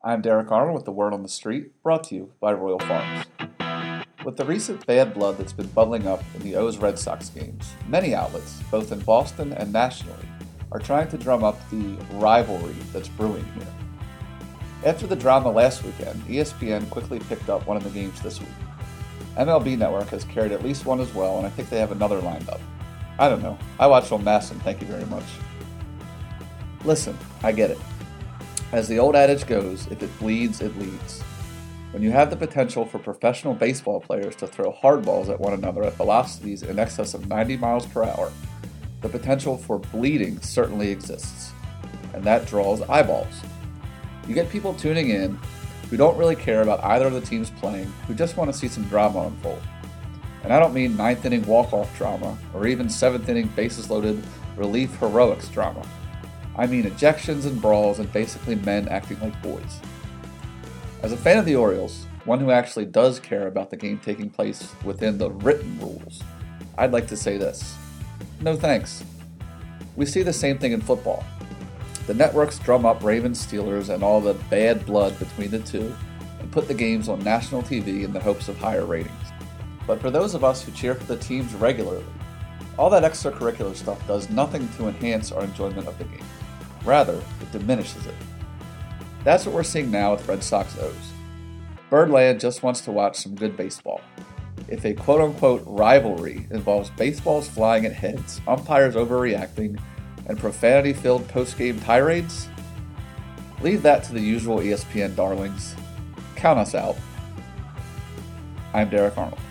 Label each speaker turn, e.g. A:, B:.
A: I'm Derek Arnold with the Word on the Street, brought to you by Royal Farms. With the recent bad blood that's been bubbling up in the O's Red Sox games, many outlets, both in Boston and nationally, are trying to drum up the rivalry that's brewing here. After the drama last weekend, ESPN quickly picked up one of the games this week. MLB Network has carried at least one as well, and I think they have another lined up. I don't know. I watch on MASN, thank you very much. Listen, I get it. As the old adage goes, if it bleeds, it leads. When you have the potential for professional baseball players to throw hardballs at one another at velocities in excess of 90 miles per hour, the potential for bleeding certainly exists. And that draws eyeballs. You get people tuning in who don't really care about either of the teams playing, who just want to see some drama unfold. And I don't mean ninth inning walk off drama or even seventh inning bases loaded relief heroics drama. I mean ejections and brawls and basically men acting like boys. As a fan of the Orioles, one who actually does care about the game taking place within the written rules, I'd like to say this no thanks. We see the same thing in football. The networks drum up Ravens Steelers and all the bad blood between the two and put the games on national TV in the hopes of higher ratings. But for those of us who cheer for the teams regularly, all that extracurricular stuff does nothing to enhance our enjoyment of the game. Rather, it diminishes it. That's what we're seeing now with Red Sox O's. Birdland just wants to watch some good baseball. If a quote unquote rivalry involves baseballs flying at heads, umpires overreacting, and profanity filled post game tirades, leave that to the usual ESPN darlings. Count us out. I'm Derek Arnold.